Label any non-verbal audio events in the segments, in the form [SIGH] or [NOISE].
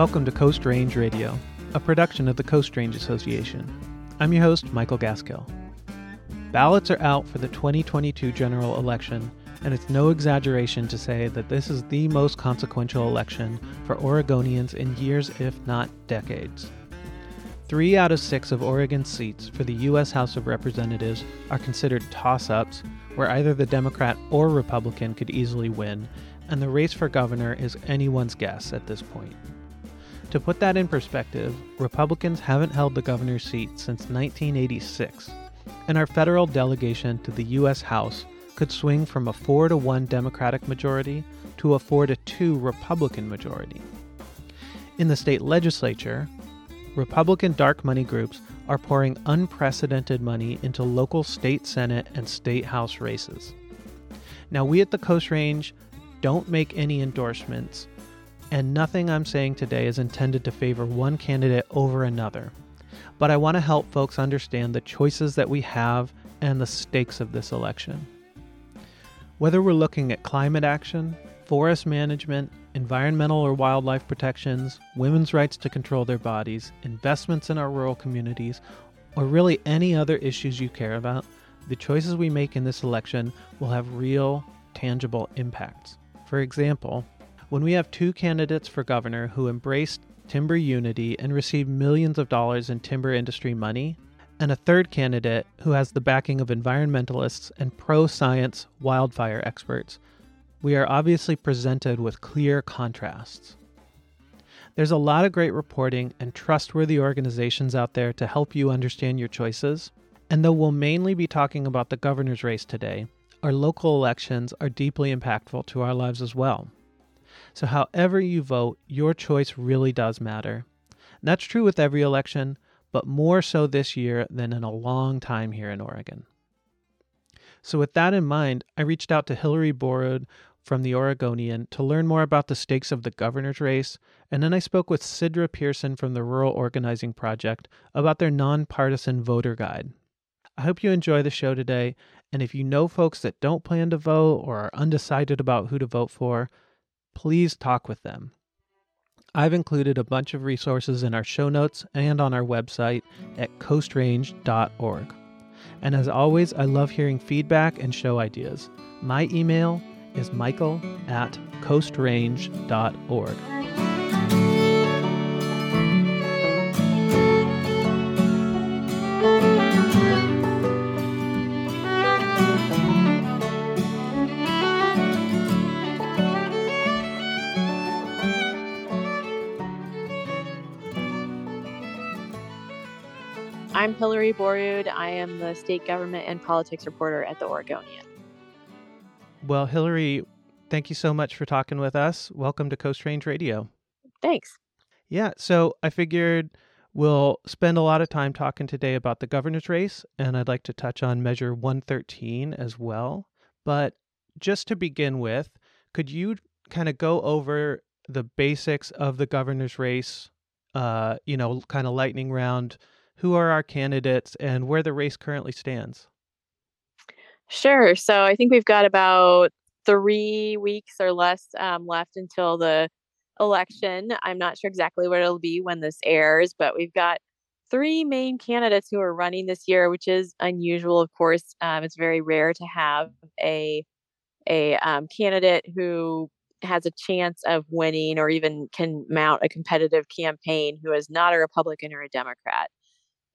Welcome to Coast Range Radio, a production of the Coast Range Association. I'm your host, Michael Gaskill. Ballots are out for the 2022 general election, and it's no exaggeration to say that this is the most consequential election for Oregonians in years, if not decades. Three out of six of Oregon's seats for the U.S. House of Representatives are considered toss ups, where either the Democrat or Republican could easily win, and the race for governor is anyone's guess at this point. To put that in perspective, Republicans haven't held the governor's seat since 1986, and our federal delegation to the U.S. House could swing from a 4 to 1 Democratic majority to a 4 to 2 Republican majority. In the state legislature, Republican dark money groups are pouring unprecedented money into local state Senate and state House races. Now, we at the Coast Range don't make any endorsements, and nothing I'm saying today is intended to favor one candidate over another. But I want to help folks understand the choices that we have and the stakes of this election. Whether we're looking at climate action, forest management, environmental or wildlife protections, women's rights to control their bodies, investments in our rural communities, or really any other issues you care about, the choices we make in this election will have real, tangible impacts. For example, when we have two candidates for governor who embraced timber unity and received millions of dollars in timber industry money, and a third candidate who has the backing of environmentalists and pro science wildfire experts, we are obviously presented with clear contrasts. There's a lot of great reporting and trustworthy organizations out there to help you understand your choices. And though we'll mainly be talking about the governor's race today, our local elections are deeply impactful to our lives as well. So, however you vote, your choice really does matter. And that's true with every election, but more so this year than in a long time here in Oregon. So, with that in mind, I reached out to Hillary Borud from the Oregonian to learn more about the stakes of the governor's race, and then I spoke with Sidra Pearson from the Rural Organizing Project about their nonpartisan voter guide. I hope you enjoy the show today, and if you know folks that don't plan to vote or are undecided about who to vote for, please talk with them. I've included a bunch of resources in our show notes and on our website at coastrange.org. And as always, I love hearing feedback and show ideas. My email is michael at coastrange.org. Hillary Borud. I am the state government and politics reporter at the Oregonian. Well, Hillary, thank you so much for talking with us. Welcome to Coast Range Radio. Thanks. Yeah, so I figured we'll spend a lot of time talking today about the governor's race, and I'd like to touch on Measure 113 as well. But just to begin with, could you kind of go over the basics of the governor's race? Uh, you know, kind of lightning round who are our candidates and where the race currently stands? Sure. So I think we've got about three weeks or less um, left until the election. I'm not sure exactly what it'll be when this airs, but we've got three main candidates who are running this year, which is unusual. Of course, um, it's very rare to have a a um, candidate who has a chance of winning or even can mount a competitive campaign who is not a Republican or a Democrat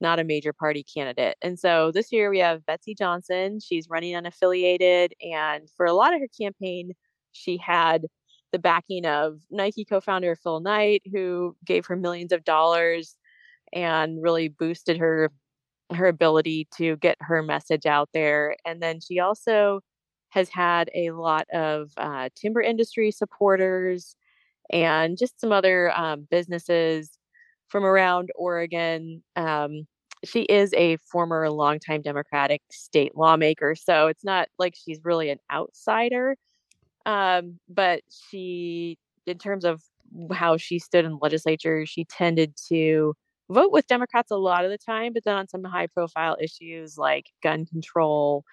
not a major party candidate. And so this year we have Betsy Johnson. She's running unaffiliated. And for a lot of her campaign, she had the backing of Nike co founder Phil Knight, who gave her millions of dollars and really boosted her her ability to get her message out there. And then she also has had a lot of uh, timber industry supporters and just some other um, businesses from around Oregon. Um, she is a former longtime Democratic state lawmaker, so it's not like she's really an outsider. Um, but she, in terms of how she stood in the legislature, she tended to vote with Democrats a lot of the time, but then on some high profile issues like gun control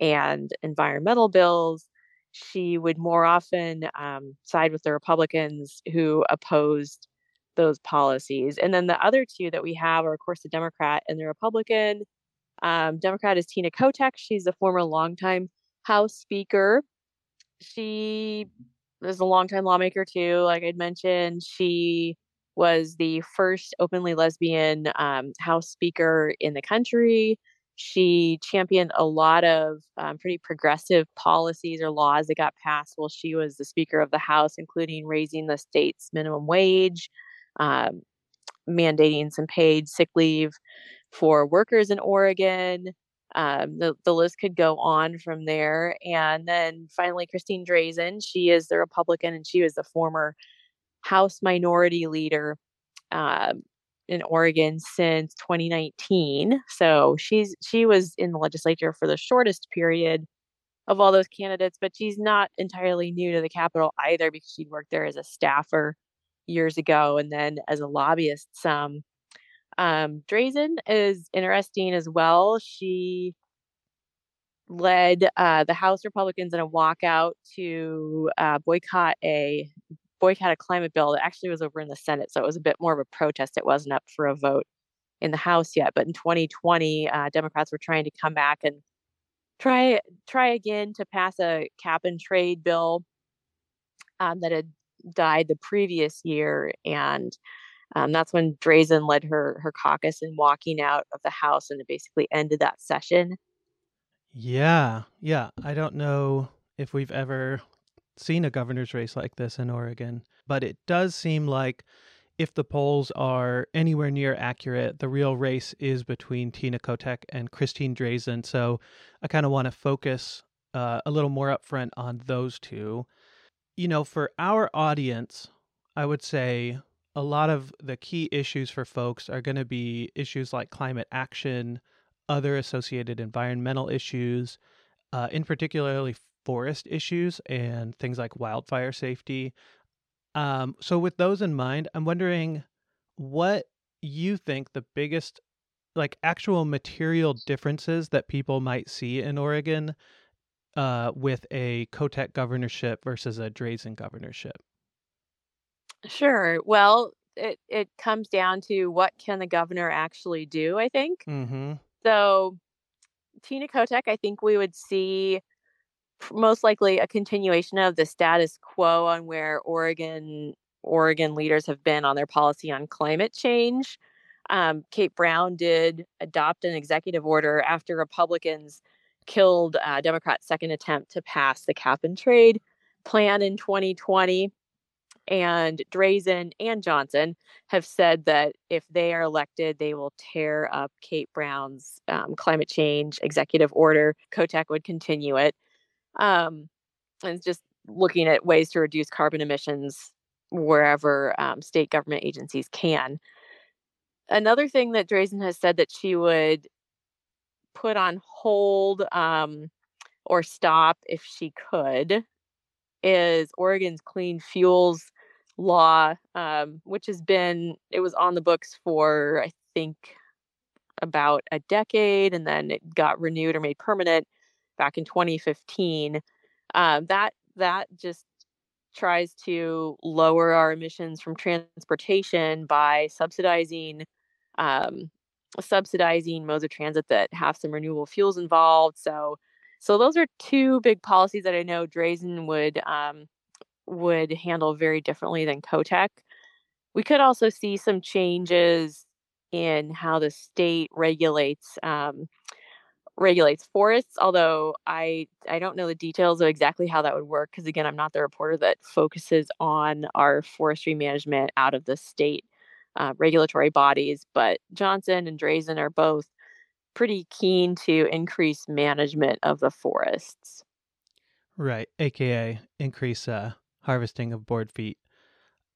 and environmental bills, she would more often um, side with the Republicans who opposed those policies. And then the other two that we have are, of course, the Democrat and the Republican. Um, Democrat is Tina Kotek. She's a former longtime House Speaker. She is a longtime lawmaker too. Like I'd mentioned, she was the first openly lesbian um, House Speaker in the country. She championed a lot of um, pretty progressive policies or laws that got passed while she was the Speaker of the House, including raising the state's minimum wage, um, mandating some paid sick leave for workers in Oregon. Um, the, the list could go on from there. And then finally, Christine Drazan, she is the Republican and she was the former House Minority Leader um, in Oregon since 2019. So she's she was in the legislature for the shortest period of all those candidates, but she's not entirely new to the Capitol either because she'd worked there as a staffer years ago and then as a lobbyist some. Um, Drazan is interesting as well. She led uh, the House Republicans in a walkout to uh, boycott a boycott a climate bill that actually was over in the Senate. So it was a bit more of a protest. It wasn't up for a vote in the House yet. But in 2020, uh, Democrats were trying to come back and try try again to pass a cap and trade bill um, that had died the previous year, and um, that's when Drazan led her her caucus in walking out of the House, and it basically ended that session. Yeah, yeah. I don't know if we've ever seen a governor's race like this in Oregon, but it does seem like if the polls are anywhere near accurate, the real race is between Tina Kotek and Christine Drazan. So I kind of want to focus uh, a little more upfront on those two. You know, for our audience, I would say a lot of the key issues for folks are going to be issues like climate action, other associated environmental issues, uh, in particularly forest issues and things like wildfire safety. Um, so, with those in mind, I'm wondering what you think the biggest, like, actual material differences that people might see in Oregon uh, with a Kotek governorship versus a Drazan governorship. Sure. Well, it it comes down to what can the governor actually do. I think. Mm-hmm. So, Tina Kotek, I think we would see most likely a continuation of the status quo on where Oregon Oregon leaders have been on their policy on climate change. Um, Kate Brown did adopt an executive order after Republicans killed uh, Democrats' second attempt to pass the cap and trade plan in 2020. And Drazan and Johnson have said that if they are elected, they will tear up Kate Brown's um, climate change executive order. Kotek would continue it um, and just looking at ways to reduce carbon emissions wherever um, state government agencies can. Another thing that Drazan has said that she would put on hold um, or stop if she could is Oregon's clean fuels law, um, which has been, it was on the books for, I think, about a decade and then it got renewed or made permanent back in 2015. Um, that that just tries to lower our emissions from transportation by subsidizing um, subsidizing modes of transit that have some renewable fuels involved. So so those are two big policies that I know Drazan would um, would handle very differently than Kotek. We could also see some changes in how the state regulates um, regulates forests although i i don't know the details of exactly how that would work because again i'm not the reporter that focuses on our forestry management out of the state uh, regulatory bodies but johnson and Drazan are both pretty keen to increase management of the forests right aka increase uh, harvesting of board feet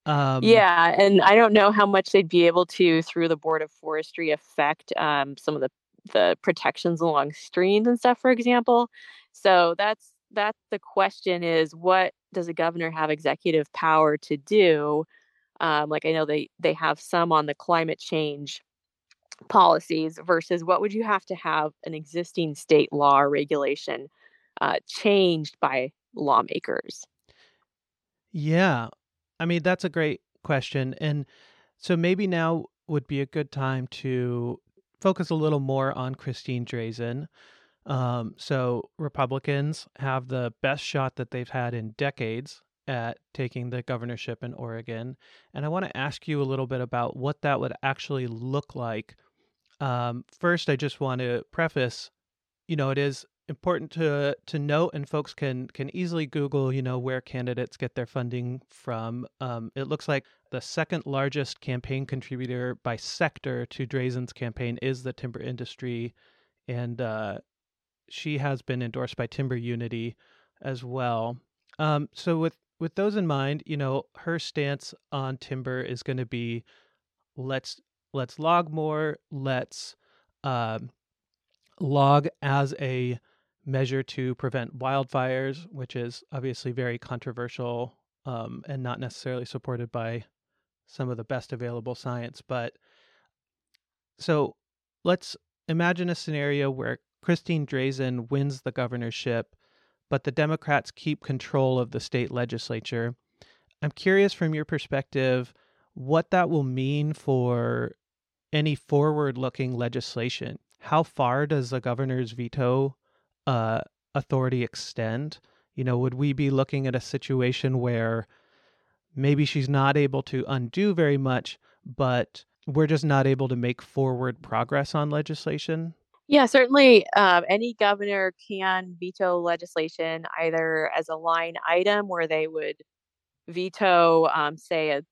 um, yeah, and I don't know how much they'd be able to, through the Board of Forestry, affect um, some of the the protections along streams and stuff, for example. So that's that's the question: is what does a governor have executive power to do? Um, like I know they they have some on the climate change policies versus what would you have to have an existing state law or regulation uh, changed by lawmakers? Yeah, I mean that's a great question, and So maybe now would be a good time to focus a little more on Christine Drazan. Um, so Republicans have the best shot that they've had in decades at taking the governorship in Oregon. And I want to ask you a little bit about what that would actually look like. Um, first, I just want to preface, you know, it is important to to note, and folks can can easily Google, you know, where candidates get their funding from. Um, it looks like the second largest campaign contributor by sector to Drazan's campaign is the timber industry, and uh, she has been endorsed by Timber Unity as well. Um, so with with those in mind, you know, her stance on timber is going to be let's let's log more, let's um, log as a measure to prevent wildfires, which is obviously very controversial um, and not necessarily supported by some of the best available science. But so let's imagine a scenario where Christine Drazan wins the governorship, but the Democrats keep control of the state legislature. I'm curious from your perspective what that will mean for any forward looking legislation. How far does the governor's veto uh, authority extend? You know, would we be looking at a situation where maybe she's not able to undo very much, but we're just not able to make forward progress on legislation? Yeah, certainly. Um, any governor can veto legislation either as a line item where they would veto, um, say, a,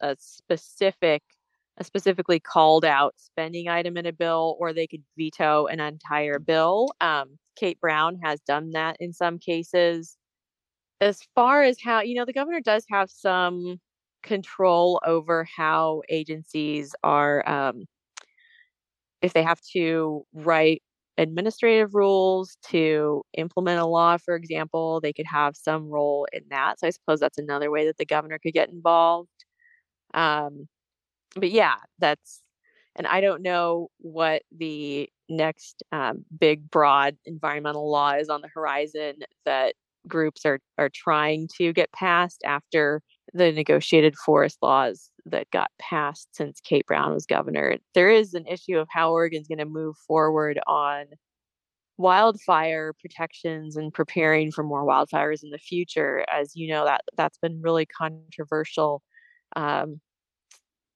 a specific a specifically called out spending item in a bill, or they could veto an entire bill. Um, Kate Brown has done that in some cases. As far as how, you know, the governor does have some control over how agencies are, um, if they have to write administrative rules to implement a law, for example, they could have some role in that. So I suppose that's another way that the governor could get involved. Um, but yeah, that's and I don't know what the next um, big, broad environmental law is on the horizon that groups are are trying to get passed after the negotiated forest laws that got passed since Kate Brown was governor. There is an issue of how Oregon's going to move forward on wildfire protections and preparing for more wildfires in the future. As you know, that that's been really controversial um,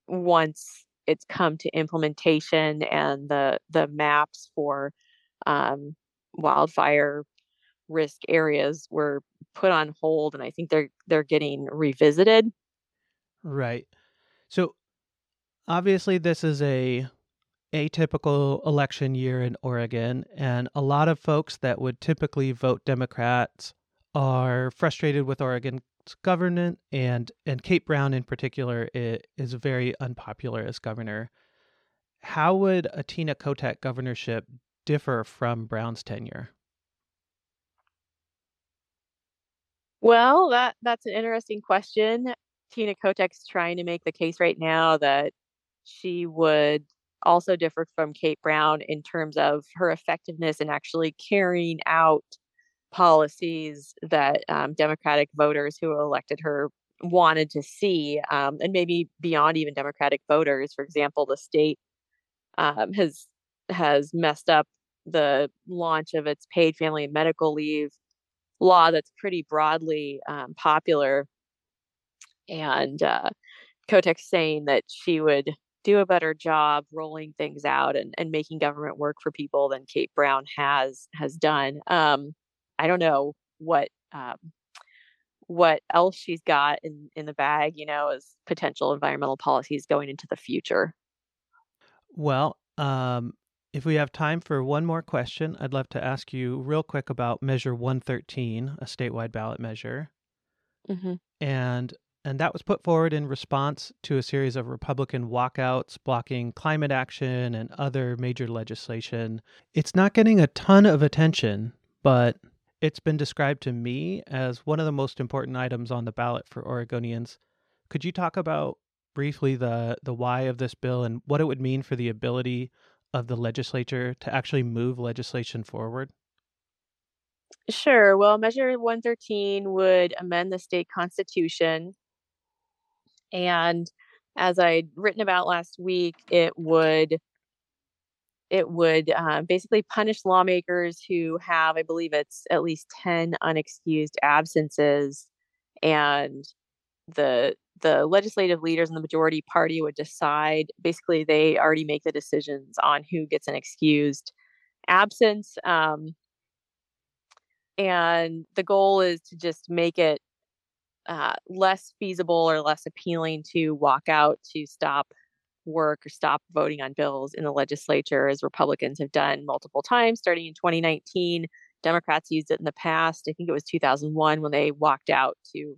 once it's come to implementation and the the maps for um, wildfire risk areas were put on hold and i think they're they're getting revisited right so obviously this is a atypical election year in oregon and a lot of folks that would typically vote democrats are frustrated with Oregon's government and and Kate Brown in particular is very unpopular as governor. How would a Tina Kotek governorship differ from Brown's tenure? Well, that that's an interesting question. Tina Kotek's trying to make the case right now that she would also differ from Kate Brown in terms of her effectiveness in actually carrying out policies that um, Democratic voters who elected her wanted to see, um, and maybe beyond even Democratic voters. For example, the state um, has has messed up the launch of its paid family and medical leave law that's pretty broadly um, popular. And uh, saying that she would do a better job rolling things out and, and making government work for people than Kate Brown has has done. Um, I don't know what um, what else she's got in in the bag, you know, as potential environmental policies going into the future. Well, um, if we have time for one more question, I'd love to ask you real quick about Measure 113, a statewide ballot measure, mm-hmm. and and that was put forward in response to a series of Republican walkouts blocking climate action and other major legislation. It's not getting a ton of attention, but it's been described to me as one of the most important items on the ballot for Oregonians. Could you talk about briefly the, the why of this bill and what it would mean for the ability of the legislature to actually move legislation forward? Sure. Well, Measure 113 would amend the state constitution. And as I'd written about last week, it would it would uh, basically punish lawmakers who have, I believe it's at least 10 unexcused absences. And the the legislative leaders in the majority party would decide basically they already make the decisions on who gets an excused absence um, and the goal is to just make it uh, less feasible or less appealing to walk out to stop work or stop voting on bills in the legislature, as Republicans have done multiple times, starting in 2019. Democrats used it in the past. I think it was 2001 when they walked out to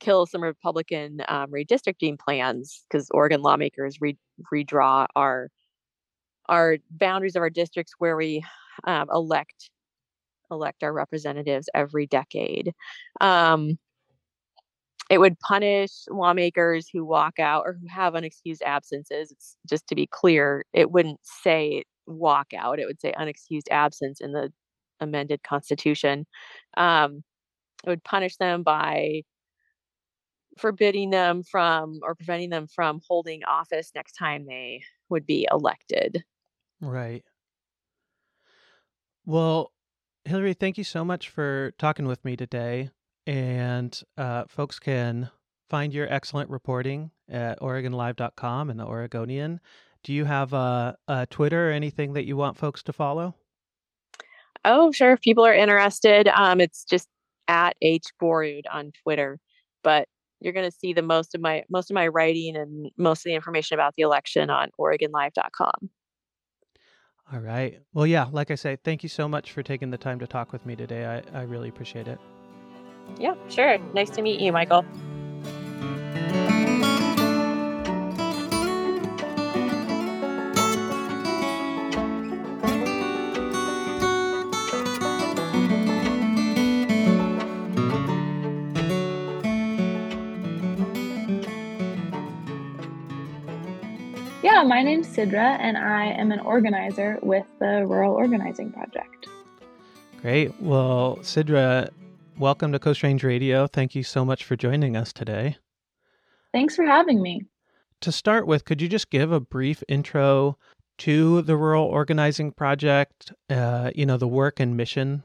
kill some Republican um, redistricting plans because Oregon lawmakers re- redraw our our boundaries of our districts where we um, elect elect our representatives every decade. Um, it would punish lawmakers who walk out or who have unexcused absences. It's just to be clear, it wouldn't say walk out, it would say unexcused absence in the amended constitution. Um, it would punish them by forbidding them from or preventing them from holding office next time they would be elected. Right. Well, Hillary, thank you so much for talking with me today and uh, folks can find your excellent reporting at OregonLive.com and the Oregonian. Do you have a, a Twitter or anything that you want folks to follow? Oh, sure. If people are interested, um, it's just at H Borud on Twitter. But you're going to see the most of my most of my writing and most of the information about the election on OregonLive.com. All right. Well, yeah, like I say, thank you so much for taking the time to talk with me today. I, I really appreciate it. Yeah, sure. Nice to meet you, Michael. My name's Sidra, and I am an organizer with the Rural Organizing Project. Great. Well, Sidra, welcome to Coast Range Radio. Thank you so much for joining us today. Thanks for having me. To start with, could you just give a brief intro to the Rural Organizing Project, uh, you know, the work and mission?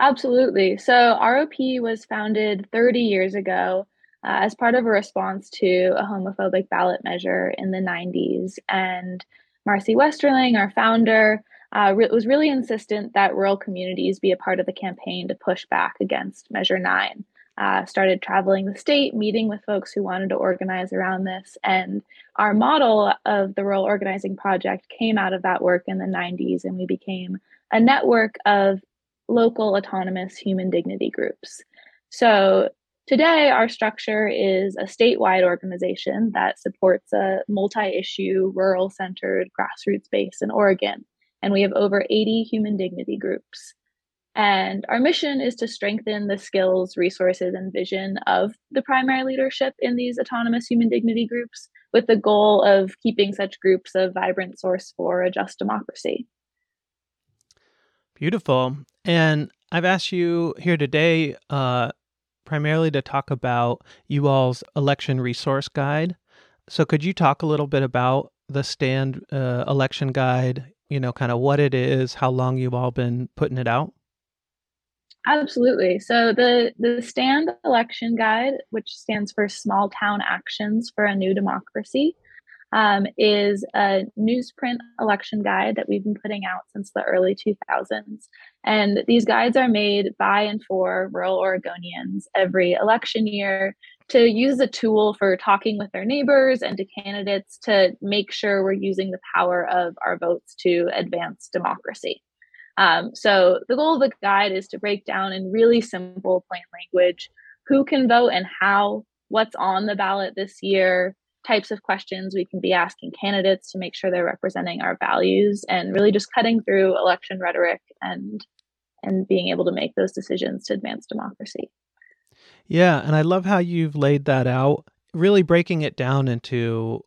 Absolutely. So, ROP was founded 30 years ago uh, as part of a response to a homophobic ballot measure in the 90s. And Marcy Westerling, our founder, uh, re- was really insistent that rural communities be a part of the campaign to push back against Measure 9. Uh, started traveling the state, meeting with folks who wanted to organize around this. And our model of the Rural Organizing Project came out of that work in the 90s, and we became a network of local autonomous human dignity groups. So today, our structure is a statewide organization that supports a multi issue, rural centered grassroots base in Oregon and we have over 80 human dignity groups. And our mission is to strengthen the skills, resources, and vision of the primary leadership in these autonomous human dignity groups with the goal of keeping such groups a vibrant source for a just democracy. Beautiful. And I've asked you here today uh, primarily to talk about you all's election resource guide. So, could you talk a little bit about the stand uh, election guide you know, kind of what it is, how long you've all been putting it out? Absolutely. So the the Stand Election Guide, which stands for Small Town Actions for a New Democracy, um, is a newsprint election guide that we've been putting out since the early 2000s. And these guides are made by and for rural Oregonians every election year to use a tool for talking with their neighbors and to candidates to make sure we're using the power of our votes to advance democracy. Um, so, the goal of the guide is to break down in really simple, plain language who can vote and how, what's on the ballot this year, types of questions we can be asking candidates to make sure they're representing our values, and really just cutting through election rhetoric and and being able to make those decisions to advance democracy. Yeah, and I love how you've laid that out, really breaking it down into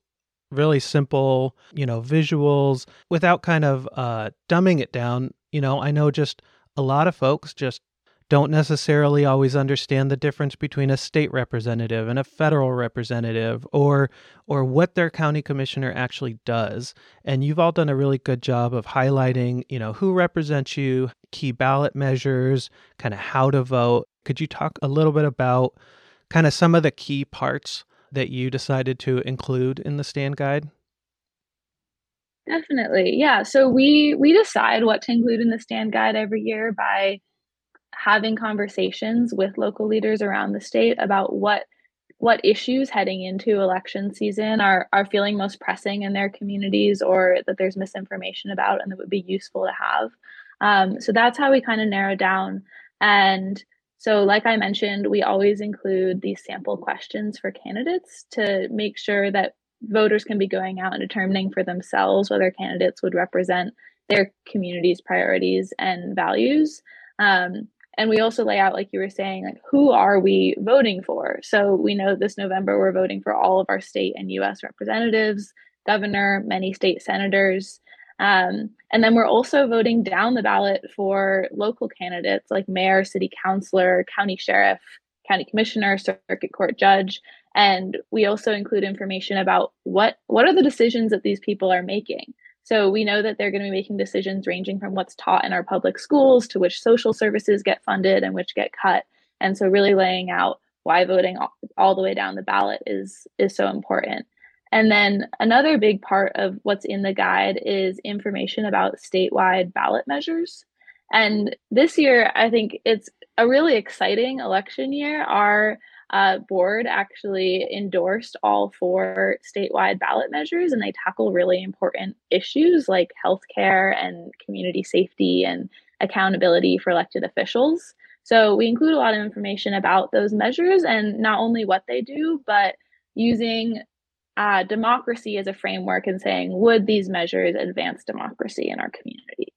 really simple, you know, visuals without kind of uh dumbing it down. You know, I know just a lot of folks just don't necessarily always understand the difference between a state representative and a federal representative or or what their county commissioner actually does. And you've all done a really good job of highlighting you know who represents you key ballot measures kind of how to vote. Could you talk a little bit about kind of some of the key parts that you decided to include in the stand guide? Definitely yeah. So we we decide what to include in the stand guide every year by having conversations with local leaders around the state about what what issues heading into election season are are feeling most pressing in their communities or that there's misinformation about and that would be useful to have. Um, so that's how we kind of narrow down. And so, like I mentioned, we always include these sample questions for candidates to make sure that voters can be going out and determining for themselves whether candidates would represent their community's priorities and values. Um, and we also lay out like you were saying like who are we voting for? So we know this november we're voting for all of our state and us representatives governor many state senators. Um, and then we're also voting down the ballot for local candidates like mayor city councilor county sheriff county commissioner circuit court judge. And we also include information about what what are the decisions that these people are making so we know that they're going to be making decisions ranging from what's taught in our public schools to which social services get funded and which get cut. And so really laying out why voting all, all the way down the ballot is is so important. And then another big part of what's in the guide is information about statewide ballot measures. And this year, I think it's a really exciting election year. Our uh, board actually endorsed all four statewide ballot measures, and they tackle really important issues like healthcare and community safety and accountability for elected officials. So we include a lot of information about those measures and not only what they do, but using uh, democracy as a framework and saying, would these measures advance democracy in our community?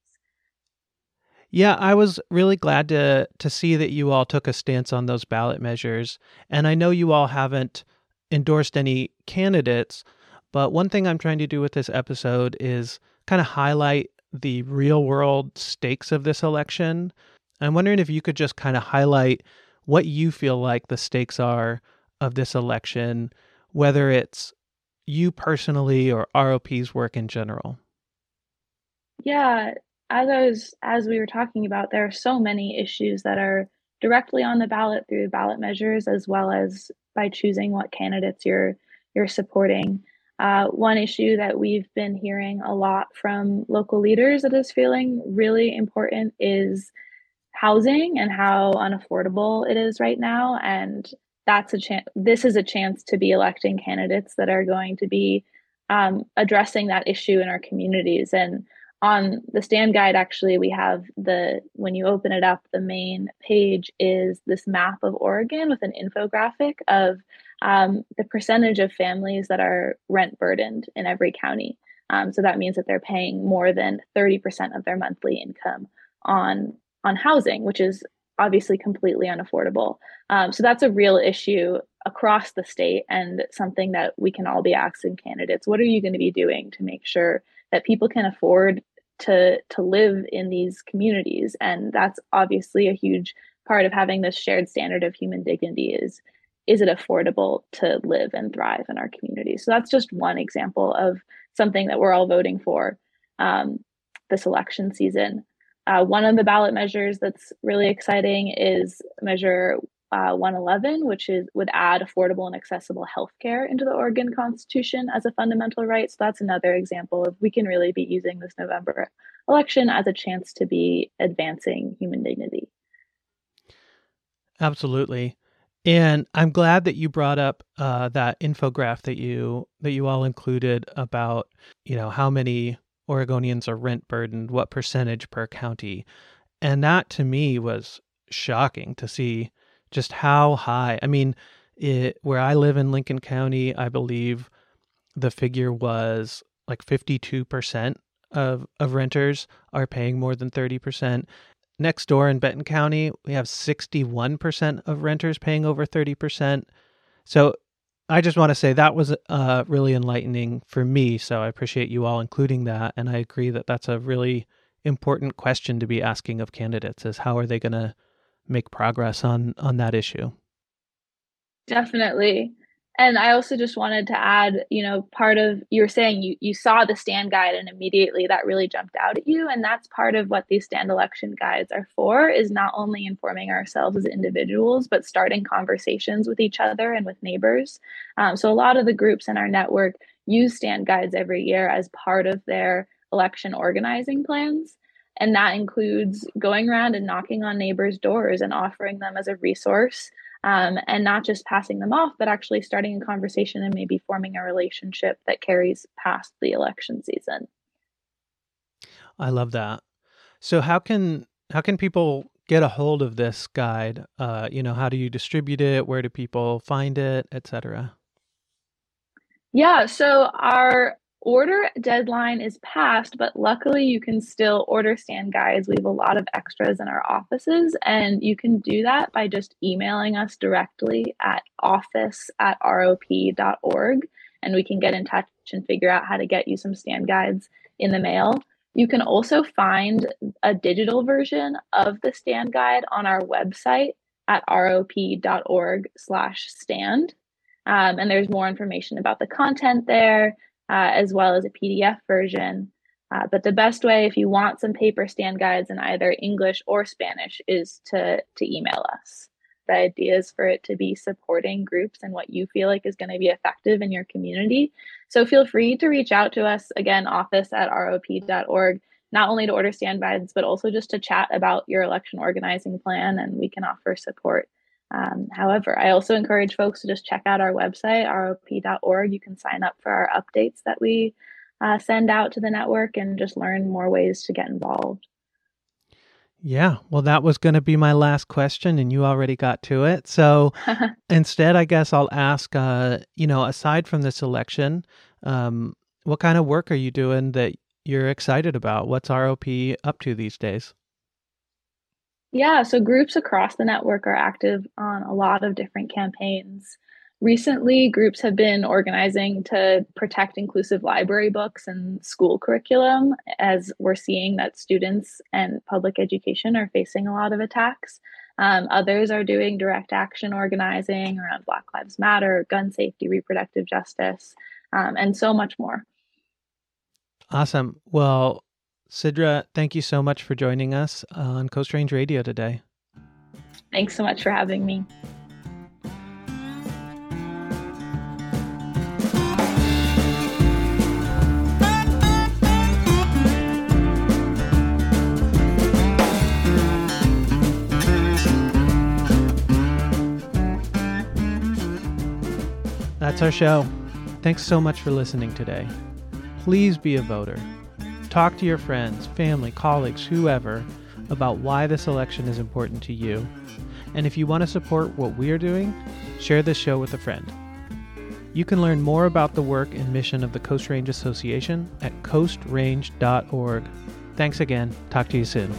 Yeah, I was really glad to to see that you all took a stance on those ballot measures. And I know you all haven't endorsed any candidates, but one thing I'm trying to do with this episode is kind of highlight the real world stakes of this election. I'm wondering if you could just kind of highlight what you feel like the stakes are of this election, whether it's you personally or ROP's work in general. Yeah, as I was as we were talking about, there are so many issues that are directly on the ballot through ballot measures, as well as by choosing what candidates you're you're supporting. Uh, one issue that we've been hearing a lot from local leaders that is feeling really important is housing and how unaffordable it is right now. And that's a chance. This is a chance to be electing candidates that are going to be um, addressing that issue in our communities. And on the stand guide actually we have the when you open it up the main page is this map of oregon with an infographic of um, the percentage of families that are rent burdened in every county. Um, so that means that they're paying more than 30% of their monthly income on on housing which is obviously completely unaffordable. Um, so that's a real issue across the state and something that we can all be asking candidates. What are you going to be doing to make sure that people can afford to to live in these communities. And that's obviously a huge part of having this shared standard of human dignity is is it affordable to live and thrive in our community? So that's just one example of something that we're all voting for um, this election season. Uh, one of the ballot measures that's really exciting is measure uh, 111, which is would add affordable and accessible healthcare into the Oregon Constitution as a fundamental right. So that's another example of we can really be using this November election as a chance to be advancing human dignity. Absolutely. And I'm glad that you brought up uh, that infographic that you that you all included about you know how many Oregonians are rent burdened, what percentage per county, and that to me was shocking to see just how high. I mean, it, where I live in Lincoln County, I believe the figure was like 52% of, of renters are paying more than 30%. Next door in Benton County, we have 61% of renters paying over 30%. So I just want to say that was uh, really enlightening for me. So I appreciate you all including that. And I agree that that's a really important question to be asking of candidates is how are they going to make progress on on that issue. Definitely. And I also just wanted to add, you know, part of you were saying you you saw the stand guide and immediately that really jumped out at you. And that's part of what these stand election guides are for is not only informing ourselves as individuals, but starting conversations with each other and with neighbors. Um, so a lot of the groups in our network use stand guides every year as part of their election organizing plans. And that includes going around and knocking on neighbors' doors and offering them as a resource um, and not just passing them off, but actually starting a conversation and maybe forming a relationship that carries past the election season. I love that. So how can how can people get a hold of this guide? Uh, you know, how do you distribute it? Where do people find it, etc.? Yeah, so our order deadline is passed, but luckily you can still order stand guides. We have a lot of extras in our offices, and you can do that by just emailing us directly at office at rop.org, and we can get in touch and figure out how to get you some stand guides in the mail. You can also find a digital version of the stand guide on our website at rop.org slash stand. Um, and there's more information about the content there uh, as well as a PDF version. Uh, but the best way, if you want some paper stand guides in either English or Spanish, is to to email us. The idea is for it to be supporting groups and what you feel like is going to be effective in your community. So feel free to reach out to us again, office at rop.org, not only to order stand guides, but also just to chat about your election organizing plan, and we can offer support um, however, I also encourage folks to just check out our website, rop.org. You can sign up for our updates that we uh, send out to the network and just learn more ways to get involved. Yeah, well, that was going to be my last question, and you already got to it. So [LAUGHS] instead, I guess I'll ask, uh, you know, aside from this election, um, what kind of work are you doing that you're excited about? What's ROP up to these days? Yeah, so groups across the network are active on a lot of different campaigns. Recently, groups have been organizing to protect inclusive library books and school curriculum, as we're seeing that students and public education are facing a lot of attacks. Um, others are doing direct action organizing around Black Lives Matter, gun safety, reproductive justice, um, and so much more. Awesome. Well, Sidra, thank you so much for joining us on Coast Range Radio today. Thanks so much for having me. That's our show. Thanks so much for listening today. Please be a voter. Talk to your friends, family, colleagues, whoever about why this election is important to you. And if you want to support what we are doing, share this show with a friend. You can learn more about the work and mission of the Coast Range Association at coastrange.org. Thanks again. Talk to you soon.